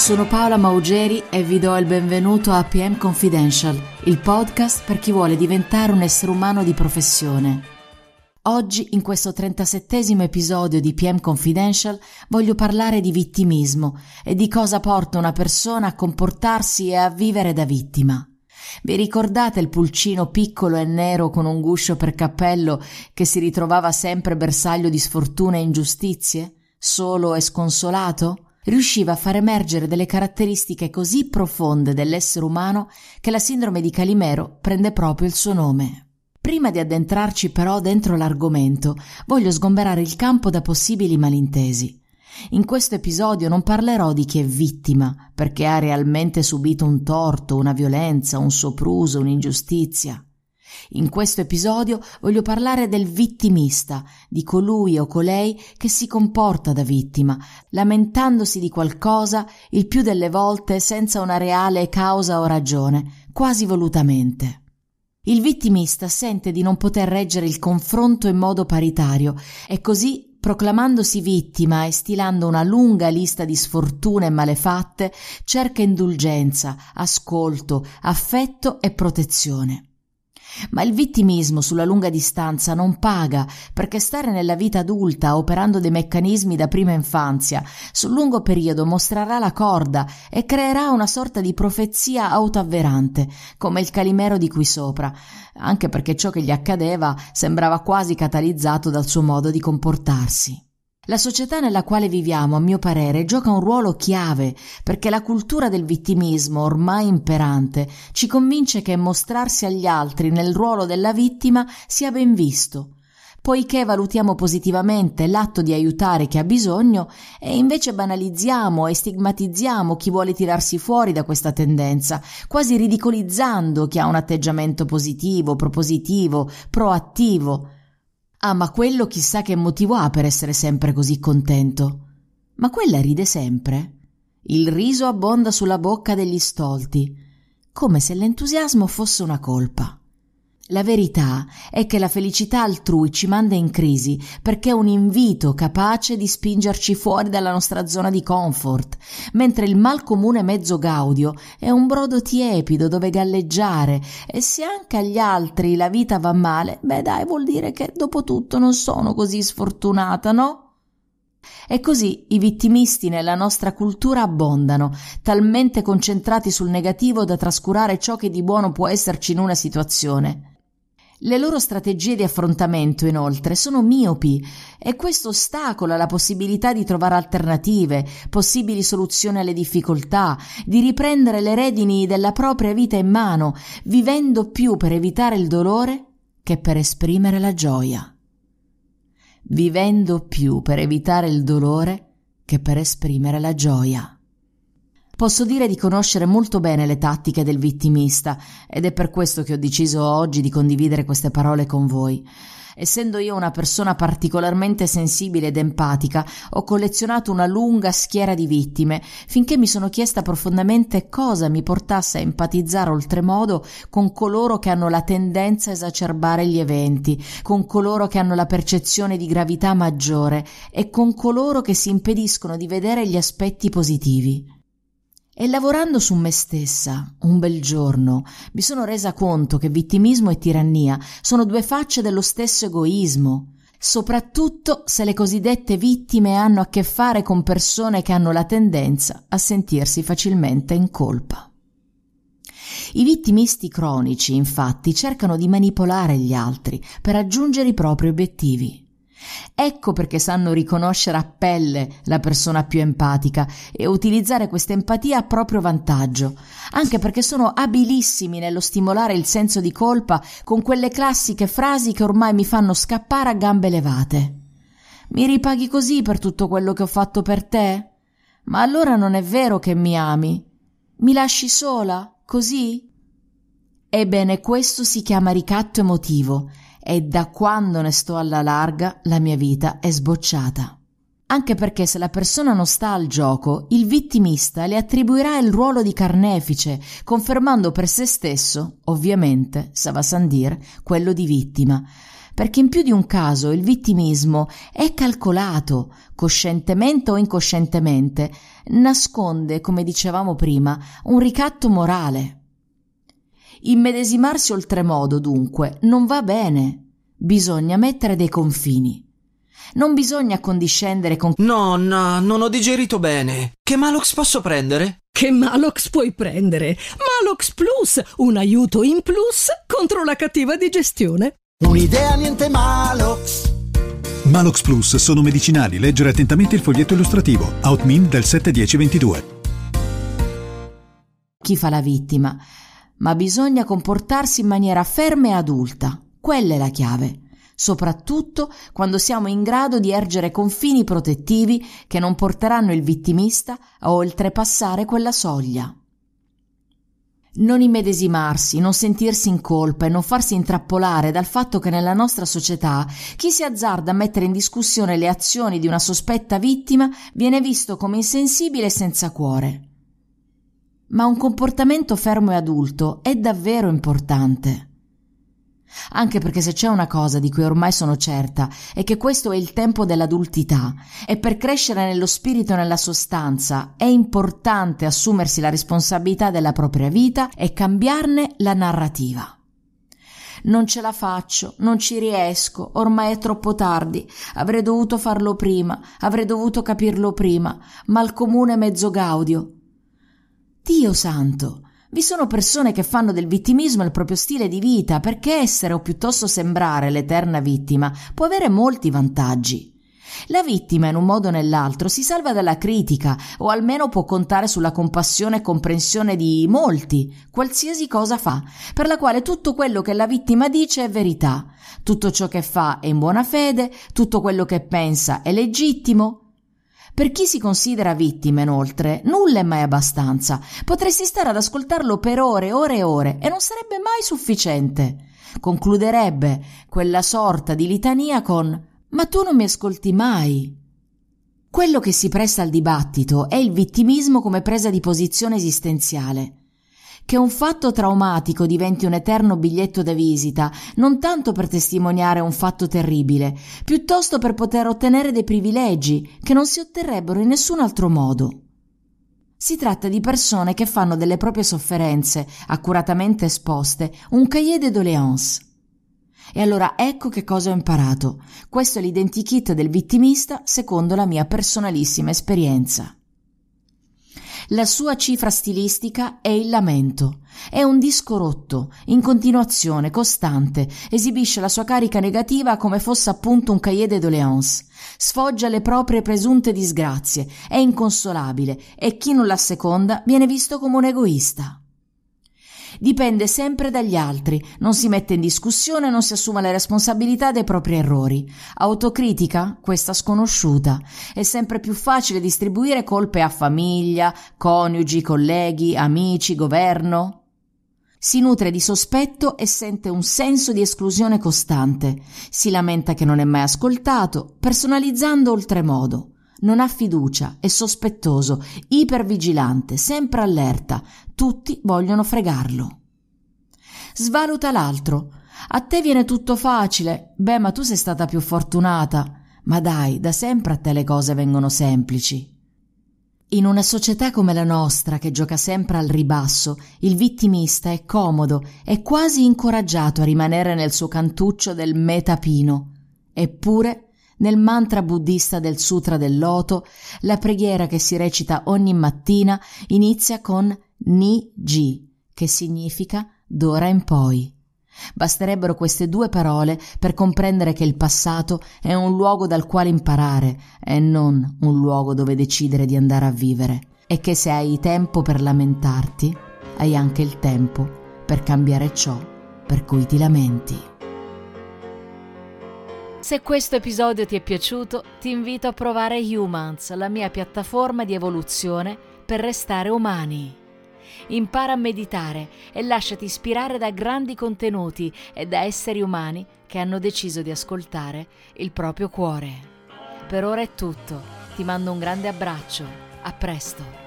Sono Paola Maugeri e vi do il benvenuto a PM Confidential, il podcast per chi vuole diventare un essere umano di professione. Oggi, in questo 37 episodio di PM Confidential, voglio parlare di vittimismo e di cosa porta una persona a comportarsi e a vivere da vittima. Vi ricordate il pulcino piccolo e nero con un guscio per cappello che si ritrovava sempre bersaglio di sfortune e ingiustizie? Solo e sconsolato? Riusciva a far emergere delle caratteristiche così profonde dell'essere umano che la sindrome di Calimero prende proprio il suo nome. Prima di addentrarci però dentro l'argomento, voglio sgomberare il campo da possibili malintesi. In questo episodio non parlerò di chi è vittima, perché ha realmente subito un torto, una violenza, un sopruso, un'ingiustizia. In questo episodio voglio parlare del vittimista, di colui o colei che si comporta da vittima, lamentandosi di qualcosa il più delle volte senza una reale causa o ragione, quasi volutamente. Il vittimista sente di non poter reggere il confronto in modo paritario e così, proclamandosi vittima e stilando una lunga lista di sfortune e malefatte, cerca indulgenza, ascolto, affetto e protezione. Ma il vittimismo sulla lunga distanza non paga, perché stare nella vita adulta operando dei meccanismi da prima infanzia sul lungo periodo mostrerà la corda e creerà una sorta di profezia autoavverante, come il calimero di qui sopra, anche perché ciò che gli accadeva sembrava quasi catalizzato dal suo modo di comportarsi. La società nella quale viviamo, a mio parere, gioca un ruolo chiave perché la cultura del vittimismo ormai imperante ci convince che mostrarsi agli altri nel ruolo della vittima sia ben visto. Poiché valutiamo positivamente l'atto di aiutare chi ha bisogno e invece banalizziamo e stigmatizziamo chi vuole tirarsi fuori da questa tendenza, quasi ridicolizzando chi ha un atteggiamento positivo, propositivo, proattivo. Ah, ma quello chissà che motivo ha per essere sempre così contento. Ma quella ride sempre. Il riso abbonda sulla bocca degli stolti, come se l'entusiasmo fosse una colpa. La verità è che la felicità altrui ci manda in crisi perché è un invito capace di spingerci fuori dalla nostra zona di comfort, mentre il mal comune mezzo gaudio è un brodo tiepido dove galleggiare e se anche agli altri la vita va male, beh dai vuol dire che dopo tutto non sono così sfortunata, no? E così i vittimisti nella nostra cultura abbondano, talmente concentrati sul negativo da trascurare ciò che di buono può esserci in una situazione. Le loro strategie di affrontamento, inoltre, sono miopi e questo ostacola la possibilità di trovare alternative, possibili soluzioni alle difficoltà, di riprendere le redini della propria vita in mano, vivendo più per evitare il dolore che per esprimere la gioia. Vivendo più per evitare il dolore che per esprimere la gioia. Posso dire di conoscere molto bene le tattiche del vittimista ed è per questo che ho deciso oggi di condividere queste parole con voi. Essendo io una persona particolarmente sensibile ed empatica, ho collezionato una lunga schiera di vittime finché mi sono chiesta profondamente cosa mi portasse a empatizzare oltremodo con coloro che hanno la tendenza a esacerbare gli eventi, con coloro che hanno la percezione di gravità maggiore e con coloro che si impediscono di vedere gli aspetti positivi. E lavorando su me stessa, un bel giorno, mi sono resa conto che vittimismo e tirannia sono due facce dello stesso egoismo, soprattutto se le cosiddette vittime hanno a che fare con persone che hanno la tendenza a sentirsi facilmente in colpa. I vittimisti cronici, infatti, cercano di manipolare gli altri per raggiungere i propri obiettivi. Ecco perché sanno riconoscere a pelle la persona più empatica e utilizzare questa empatia a proprio vantaggio, anche perché sono abilissimi nello stimolare il senso di colpa con quelle classiche frasi che ormai mi fanno scappare a gambe levate. Mi ripaghi così per tutto quello che ho fatto per te? Ma allora non è vero che mi ami? Mi lasci sola, così? Ebbene, questo si chiama ricatto emotivo e da quando ne sto alla larga la mia vita è sbocciata. Anche perché se la persona non sta al gioco, il vittimista le attribuirà il ruolo di carnefice, confermando per se stesso, ovviamente, ça va sans dire, quello di vittima, perché in più di un caso il vittimismo è calcolato, coscientemente o incoscientemente, nasconde, come dicevamo prima, un ricatto morale. Immedesimarsi oltremodo, dunque, non va bene. Bisogna mettere dei confini. Non bisogna condiscendere con... Nonna, non ho digerito bene. Che Malox posso prendere? Che Malox puoi prendere? Malox Plus, un aiuto in plus contro la cattiva digestione. Un'idea niente Malox. Malox Plus sono medicinali. Leggere attentamente il foglietto illustrativo. Outmin del 71022. Chi fa la vittima? Ma bisogna comportarsi in maniera ferma e adulta. Quella è la chiave soprattutto quando siamo in grado di ergere confini protettivi che non porteranno il vittimista a oltrepassare quella soglia. Non immedesimarsi, non sentirsi in colpa e non farsi intrappolare dal fatto che nella nostra società chi si azzarda a mettere in discussione le azioni di una sospetta vittima viene visto come insensibile e senza cuore. Ma un comportamento fermo e adulto è davvero importante. Anche perché se c'è una cosa di cui ormai sono certa è che questo è il tempo dell'adultità e per crescere nello spirito e nella sostanza è importante assumersi la responsabilità della propria vita e cambiarne la narrativa. Non ce la faccio, non ci riesco, ormai è troppo tardi, avrei dovuto farlo prima, avrei dovuto capirlo prima, ma il comune mezzo gaudio. Dio santo, vi sono persone che fanno del vittimismo il proprio stile di vita perché essere o piuttosto sembrare l'eterna vittima può avere molti vantaggi. La vittima in un modo o nell'altro si salva dalla critica o almeno può contare sulla compassione e comprensione di molti, qualsiasi cosa fa, per la quale tutto quello che la vittima dice è verità, tutto ciò che fa è in buona fede, tutto quello che pensa è legittimo, per chi si considera vittima, inoltre, nulla è mai abbastanza. Potresti stare ad ascoltarlo per ore, ore e ore e non sarebbe mai sufficiente. Concluderebbe quella sorta di litania con Ma tu non mi ascolti mai. Quello che si presta al dibattito è il vittimismo come presa di posizione esistenziale che un fatto traumatico diventi un eterno biglietto da visita, non tanto per testimoniare un fatto terribile, piuttosto per poter ottenere dei privilegi che non si otterrebbero in nessun altro modo. Si tratta di persone che fanno delle proprie sofferenze, accuratamente esposte, un cahier de doléances. E allora ecco che cosa ho imparato. Questo è l'identikit del vittimista secondo la mia personalissima esperienza. La sua cifra stilistica è il lamento. È un disco rotto, in continuazione, costante, esibisce la sua carica negativa come fosse appunto un cahier de doléances. Sfoggia le proprie presunte disgrazie, è inconsolabile e chi non l'asseconda viene visto come un egoista dipende sempre dagli altri, non si mette in discussione, non si assume le responsabilità dei propri errori. Autocritica? Questa sconosciuta. È sempre più facile distribuire colpe a famiglia, coniugi, colleghi, amici, governo. Si nutre di sospetto e sente un senso di esclusione costante. Si lamenta che non è mai ascoltato, personalizzando oltremodo non ha fiducia, è sospettoso, ipervigilante, sempre allerta, tutti vogliono fregarlo. Svaluta l'altro. A te viene tutto facile. Beh, ma tu sei stata più fortunata. Ma dai, da sempre a te le cose vengono semplici. In una società come la nostra, che gioca sempre al ribasso, il vittimista è comodo e quasi incoraggiato a rimanere nel suo cantuccio del metapino. Eppure nel mantra buddista del Sutra del Loto, la preghiera che si recita ogni mattina inizia con Ni-ji, che significa d'ora in poi. Basterebbero queste due parole per comprendere che il passato è un luogo dal quale imparare e non un luogo dove decidere di andare a vivere e che se hai tempo per lamentarti, hai anche il tempo per cambiare ciò per cui ti lamenti. Se questo episodio ti è piaciuto, ti invito a provare Humans, la mia piattaforma di evoluzione per restare umani. Impara a meditare e lasciati ispirare da grandi contenuti e da esseri umani che hanno deciso di ascoltare il proprio cuore. Per ora è tutto, ti mando un grande abbraccio, a presto.